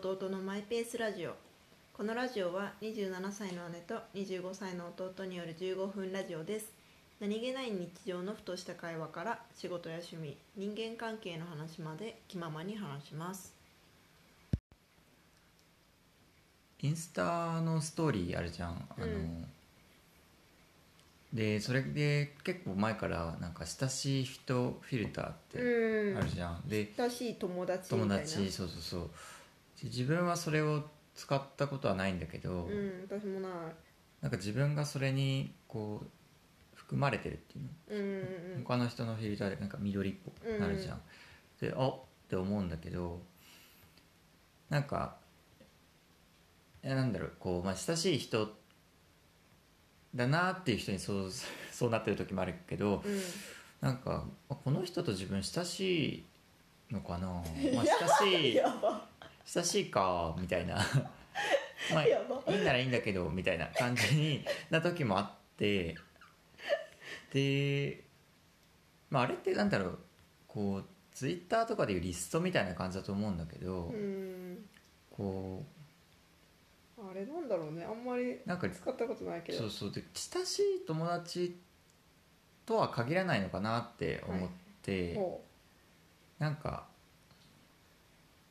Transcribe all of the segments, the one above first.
弟のマイペースラジオ。このラジオは27歳の姉と25歳の弟による15分ラジオです。何気ない日常のふとした会話から仕事や趣味人間関係の話まで気ままに話します。インスタのストーリーあるじゃん。あの、うん。でそれで結構前からなんか親しい人フィルターってうん。あるじゃん、で親しい友達友達そうそうそう。で自分はそれを使ったことはないんだけど、うん私もない。なんか自分がそれにこう含まれてるっていうの、うんうんうん。他の人のフィルターでなんか緑っぽくなるじゃん、であって思うんだけどなんかえなんだろうこう、まあ、親しい人だなっていう人にそうそうなってる時もあるけどうん。なんかあこの人と自分親しいのかな、まあ、親しい親しいかみたいな。まあいいんならいいんだけどみたいな感じにな時もあって。で、まあ、あれってなんだろう。こうツイッターとかでいうリストみたいな感じだと思うんだけど、うん。こあれなんだろうね。あんまりうなんか使ったことないけど。そうそう。で親しい友達とは限らないのかなって思って、ほなんか、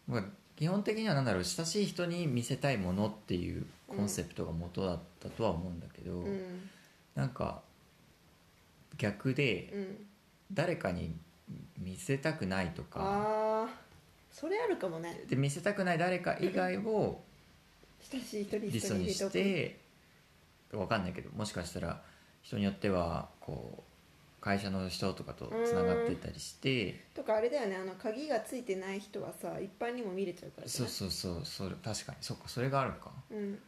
まあ、基本的には何だろう親しい人に見せたいものっていうコンセプトが元だったとは思うんだけど、ううん。なんか逆でうん。誰かに見せたくないとか。それあるかもね。で見せたくない誰か以外を親しい人リリストにして分かんないけどもしかしたら人によってはこう会社の人とかとつながってたりして。とかあれだよねあの鍵がついてない人はさ一般にも見れちゃうからそうそうそうそれ確かに。そっかそれがあるか。うん、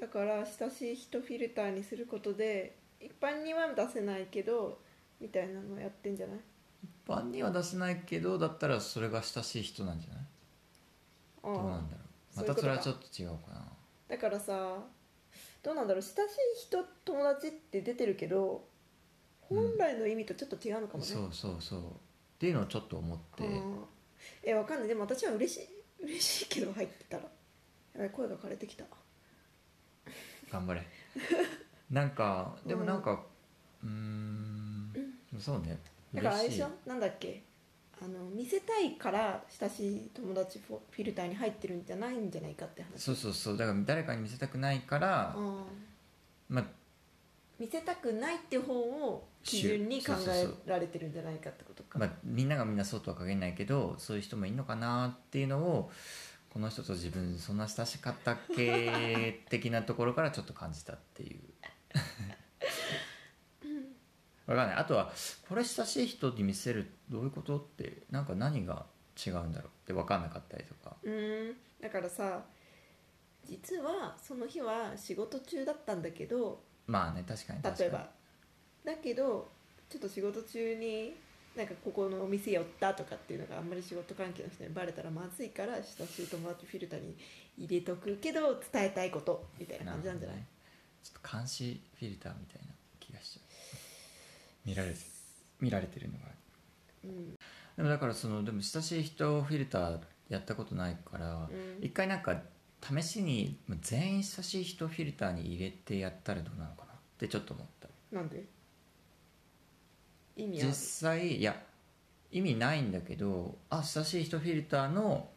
だから親しい人フィルターにすることで一般には出せないけどみたいなのやってんじゃない？一般には出せないけどだったらそれが親しい人なんじゃない？どうなんだろう。またそれはちょっと違うかな。だからさどうなんだろう。親しい人友達って出てるけど本来の意味とちょっと違うのかもね、そうそうそう。っていうのをちょっと思って。ああえわかんない。でも私は嬉しい。嬉しいけど入ってたら。やばい。声が枯れてきた。頑張れ。なんかでもなんかうーん。そうね。だからあれで嬉しょ？なんだっけ？あの見せたいから親しい友達フォフィルターに入ってるんじゃないんじゃないかって話。そうそうそう。だから誰かに見せたくないからうん。まあ見せたくないって方を基準に考えられてるんじゃないかってことか。まあみんながみんなそうとは限らないけどそういう人もいるのかなっていうのをこの人と自分そんな親しかったっけ的なところからちょっと感じたっていう。わかんない。あとはこれ親しい人に見せるどういうことってなんか何が違うんだろうって分かんなかったりとか。うーん。だからさ実はその日は仕事中だったんだけどまあね確かに確かに。例えば。だけどちょっと仕事中になんかここのお店寄ったとかっていうのがあんまり仕事関係の人にバレたらまずいから親しい友達フィルターに入れとくけど伝えたいことみたいな感じなんじゃない？ね。ちょっと監視フィルターみたいな気がしちゃう。見られて見られてるのが。うん。でもだからそのでも親しい人フィルターやったことないから、うん。一回なんか試しにまあ全員親しい人フィルターに入れてやったらどうなのかなってちょっと思った。なんで？意味ある？実際いや意味ないんだけどあ親しい人フィルターの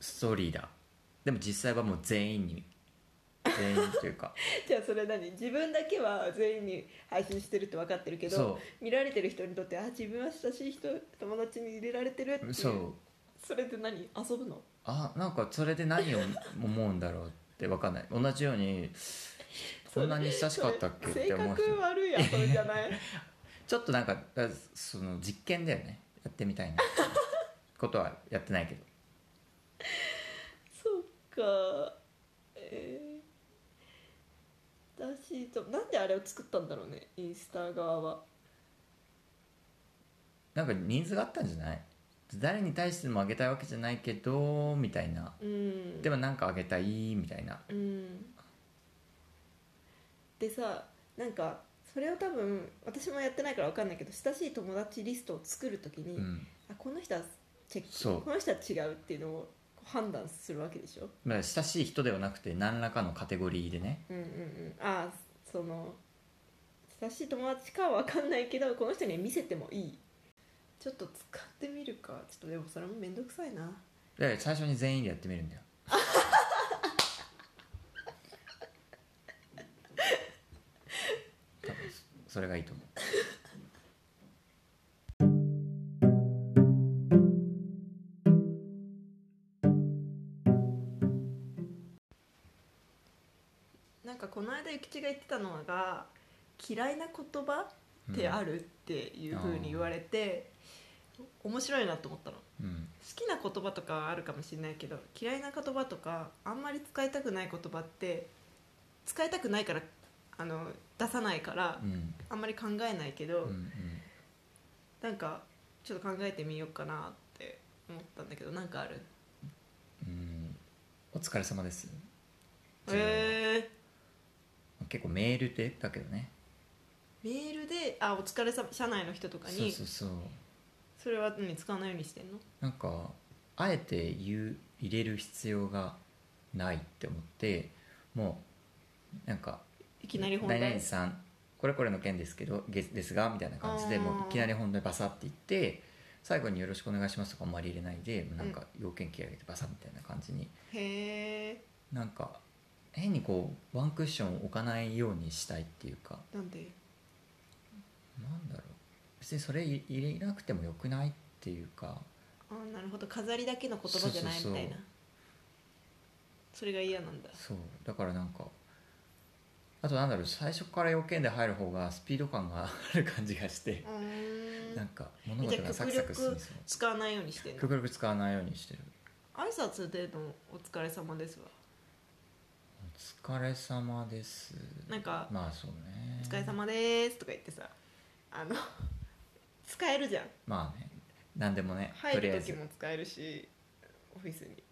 ストーリーだ。でも実際はもう全員に全員というか。じゃあそれ何？自分だけは全員に配信してるって分かってるけどそ見られてる人にとってあ自分は親しい人友達に入れられてるっていう。そう。それで何？遊ぶの？あなんかそれで何を思うんだろうって分かんない。同じようにこんなに親しかったっけっ性て思う人。格悪いやそれじゃない？ちょっとなんかだその実験だよね。やってみたいな。ことはやってないけど。そっか。えー、私となんであれを作ったんだろうねインスタ側は。なんかニーズがあったんじゃない？誰に対してもあげたいわけじゃないけどみたいな。うん。でもなんかあげたいみたいな。うん。でさなんかそれを多分私もやってないから分かんないけど親しい友達リストを作るときに、うん。あこの人はチェックこの人は違うっていうのを判断するわけでしょ？まあ親しい人ではなくて何らかのカテゴリーでね。うんうんうん。ああその親しい友達かは分かんないけどこの人に見せてもいいちょっと使ってみるか。ちょっとでもそれも面倒くさいな。で最初に全員でやってみるんだよ。多分それがいいと思う。なんかこの間ゆきちが言ってたのが嫌いな言葉ってある？っていうふうに言われて、面白いなと思ったの。うん。好きな言葉とかはあるかもしれないけど嫌いな言葉とかあんまり使いたくない言葉って使いたくないからあの出さないからうん。あんまり考えないけど、うんうん。なんかちょっと考えてみようかなって思ったんだけどなんかある？うん。お疲れ様です。へえ結構メールでだけどね。メールであお疲れ様社内の人とかそうにそうそうそれは何使わないようにしてんの？なんかあえて言う入れる必要がないって思ってもうなんかいきなり「本題何々さんこれこれの件ですけどげですが」みたいな感じであー。もういきなり本題バサッて言って最後に「よろしくお願いします」とかあんまり入れないでなんか要件切り上げてバサッみたいな感じに。へえなんか変にこうワンクッション置かないようにしたいっていうか。なんで？なんだろう別にそれ入れなくてもよくないっていうか。あなるほど。飾りだけの言葉じゃないみたいな。それが嫌なんだ。そう。だからなんかあとなんだろう最初から要件で入る方がスピード感がある感じがしてうーん。なんか物事がサクサク進みそう。使わないようにしてんの？極力使わないようにしてる。挨拶での「お疲れ様ですわお疲れ様です。なんかまあそうね。お疲れ様です」とか言ってさあの使えるじゃん。まあね。何でもねと入る時りあえず。も使えるしオフィスに。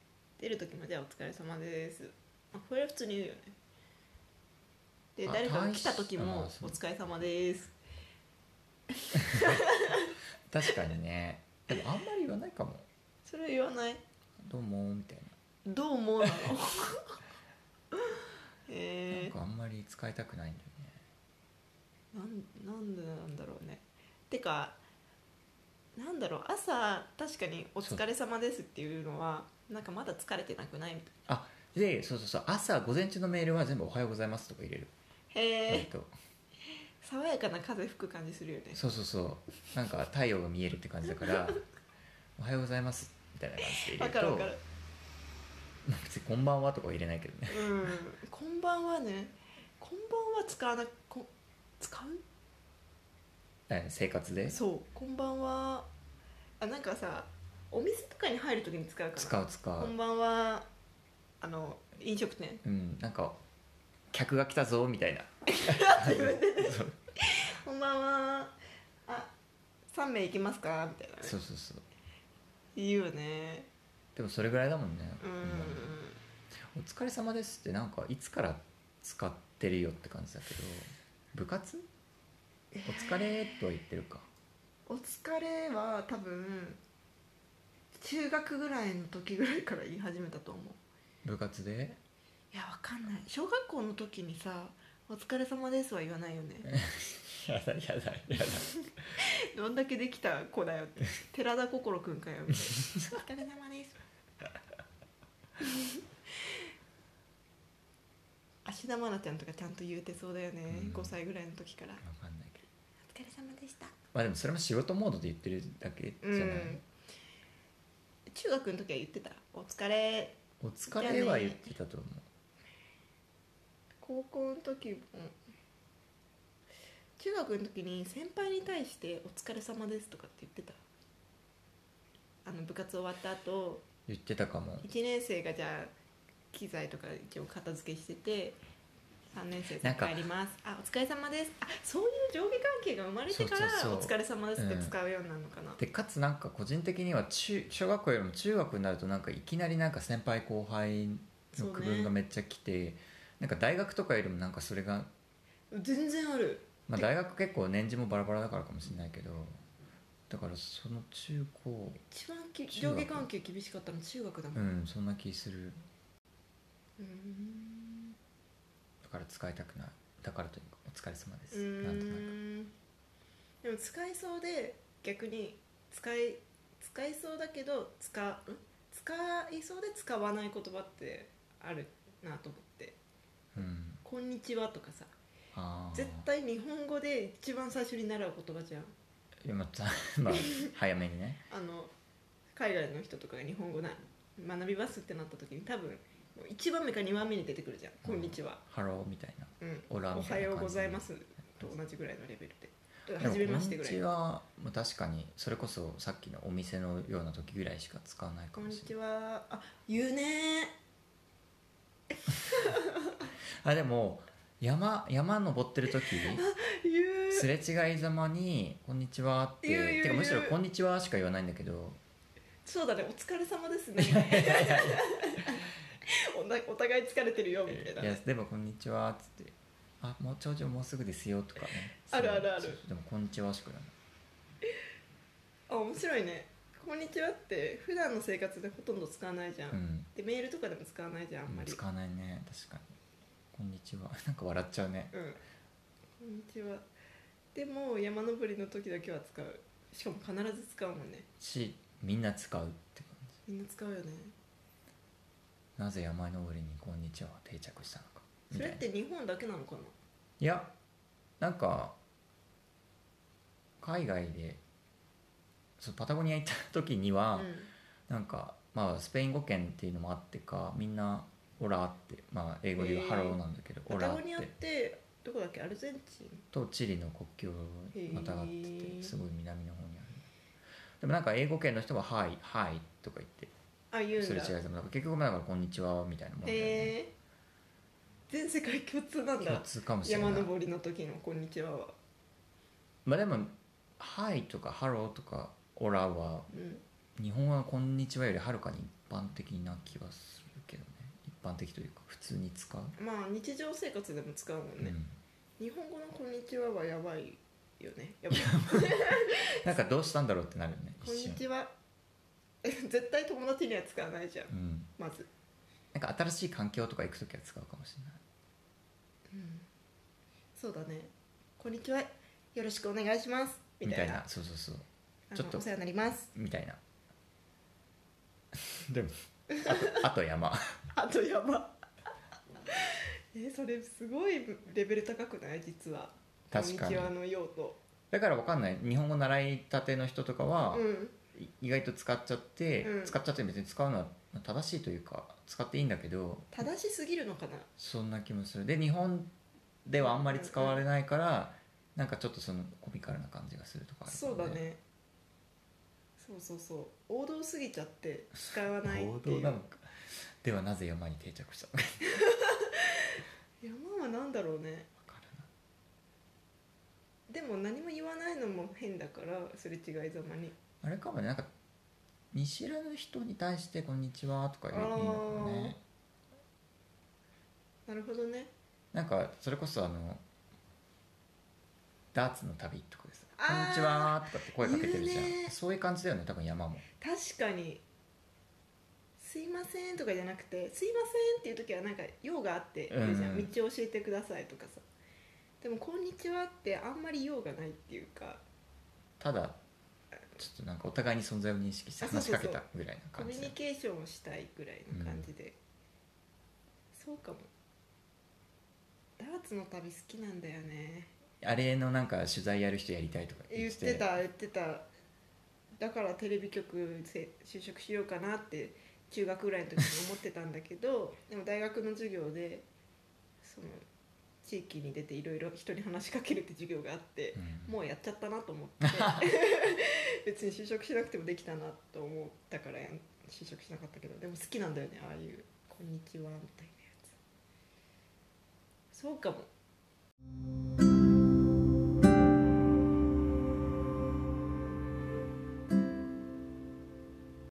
出る時も「じゃあお疲れ様です」あこれは普通に言うよね。であ誰かが来た時大も「しあそう。お疲れ様です。確かにね。でもあんまり言わないかも」それ言わない。どうもみたいどうもなの？な、なんかあんまり使いたくないんだよね。なんなんでなんだろうね。てかなんだろう朝確かに「お疲れ様です」っていうのはなんかまだ疲れてなくないみたいあでそうそうそう朝午前中のメールは全部「おはようございます」とか入れる。なへえ爽やかな風吹く感じするよね。そうそうそう。なんか太陽が見えるって感じだから「おはようございます」みたいな感じで入れるとわかるわかる。まあ別に「こんばんは」とかは入れないけどね。うん。こんばんはね。こんばんは使わなこ使う？え生活で。そうこんばんは。あなんかさお店とかに入るときに使うかな。使う使う。こんばんは。あの飲食店。うんなんか客が来たぞみたいな。こんばんは。あ三名行きますかみたいなね。そうそうそう。言うよね。でもそれぐらいだもんね。うん。お疲れ様ですってなんかいつから使ってるよって感じだけど部活お疲れとは言ってるか。お疲れは多分中学ぐらいの時ぐらいから言い始めたと思う。部活で？いやわかんない。小学校の時にさ「お疲れ様です」は言わないよね。やだやだやだ。どんだけできた子だよって。寺田心くんかよみたいな。お疲れ様です。芦田愛菜ちゃんとかちゃんと言うてそうだよね、うん。5歳ぐらいの時から。わかんない。けど「お疲れ様でした。まあでもそれも仕事モードで言ってるだけ」じゃない、うん。中学の時は言ってた「お疲れ。お疲れは言ってたと思う」高校の時も。中学の時に先輩に対して「お疲れ様です」とかって言ってた。あの部活終わった後。言ってたかも。1年生がじゃあ機材とか一応片付けしてて3年生なんか。帰ります。あお疲れ様です。あそういう上下関係が生まれてからお疲れ様ですって使うようになるのかな、でかつなんか個人的には中小学校よりも中学になるとなんかいきなりなんか先輩後輩の区分がめっちゃ来て、なんか大学とかよりもなんかそれが、全然ある。まあ、大学結構年次もバラバラだからかもしれないけどだからその中高一番き上下関係厳しかったの中学だもうんんそんな気する。うんだから使いたくないだからというかお疲れ様でうす。なんとなくん。でも使いそうで逆に使い使いそうだけど使ん？使いそうで使わない言葉ってあるなと思って。うん「こんにちは」とかさ。絶対日本語で一番最初に習う言葉じゃん。いやまたまあ 早めにね。あの海外の人とかが日本語な学びますってなった時に多分1番目か2番目に出てくるじゃん「こんにちは」ハローみたいな。うん。 Hola おはようございます」と同じぐらいのレベルで。だからでも初めましてぐらいこんにちは。もう確かにそれこそさっきのお店のような時ぐらいしか使わないかこんにちもしれない。は。あ言うね。あでも山山登ってる時 すれ違いざまに「こんにちは」って。てかむしろ言う「こんにちは」しか言わないんだけど。そうだね。お疲れ様ですね。おなお互い疲れてるよみたいな。いやでも「こんにちは」っつって「あもう頂上もうすぐですよ」とかね。あるあるある。でも「こんにちは」しかない。あ面白いね。こんにちはって普段の生活でほとんど使わないじゃん、うん。でメールとかでも使わないじゃんあんまり。使わないね。確かに「こんにちは」なんか笑っちゃうね。うん。こんにちは。でも山登りの時だけは使う。しかも必ず使うもんね。しみんな使うって感じ。みんな使うよねなぜ山登りに「こんにちは」は定着したのかみそれって日本だけなのかな？いやなんか海外でそうパタゴニア行った時には、うん。なんかまあスペイン語圏っていうのもあってかみんな「Hola」って、まあ、英語で言う「へー。ハロー」なんだけど「パ Hola」っタゴニアっててどこだっけ？アルゼンチン？とチリの国境をまたがってへてー。すごい南の方にある。でもなんか英語圏の人は「Hi」「Hi」とか言ってあ言うんだ。それ違いざまだから結局だから「こんにちは」みたいなもんだよね。へえ全世界共通なん共だ通かもしれない。山登りの時の「こんにちは」は。まあでも「Hi」とか「Hello」とか「Hola」はうん。日本語の「こんにちは」よりはるかに一般的な気はするけどね。一般的というか普通に使う、まあ日常生活でも使うもんね、日本語の「こんにちは」はやばいよね。やばい。なんかどうしたんだろうってなるよねこんにちは。え 絶対友達には使わないじゃん。うん。まず、なんか新しい環境とか行く時は使うかもしれない。そうだね「こんにちは。よろしくお願いします」みみたいな。なそうそうそう。ちょっと。お世話になります。みたいな。でもあとあと山。あとやばえそれすごいレベル高くない？実は「こん確かに。にちは」の用途。だからわかんない。日本語習いたての人とかは、うん。い意外と使っちゃって、うん。使っちゃって別に使うのは正しいというか使っていいんだけど正しすぎるのかな？そんな気もする。で日本ではあんまり使われないから、なんかちょっとそのコミカルな感じがするとかあるかそもうだね。そうそうそう。王道すぎちゃって使わない王っていう。道なのか。ではなぜ山に定着したのか。山は何だろうね。でも何も言わないのも変だからすれ違いざまにあれかもねなんか見知らぬ人に対して「こんにちは」とか言ういいのかもね。なるほどね。なんかそれこそあのダーツの旅とかです「あー。こんにちは」とかって声かけてるじゃん、ね。そういう感じだよね多分山も。確かに「すいません」とかじゃなくて「すいません」っていう時はなんか用があって言うじゃん、うん道を教えてくださいとかさ。でも「こんにちは」ってあんまり用がないっていうか。ただちょっとなんかお互いに存在を認識して話しかけたぐらいなコミュニケーションをしたいぐらいの感じで、そうかも。ダーツの旅好きなんだよね。あれのなんか取材やる人やりたいとか言ってた言ってた。だからテレビ局せ就職しようかなって中学ぐらいの時に思ってたんだけどでも大学の授業でその地域に出ていろいろ人に話しかけるって授業があって、うん。もうやっちゃったなと思って。別に就職しなくてもできたなと思ったからやん就職しなかったけど。でも好きなんだよねああいう「こんにちは」みたいなやつ。そうかも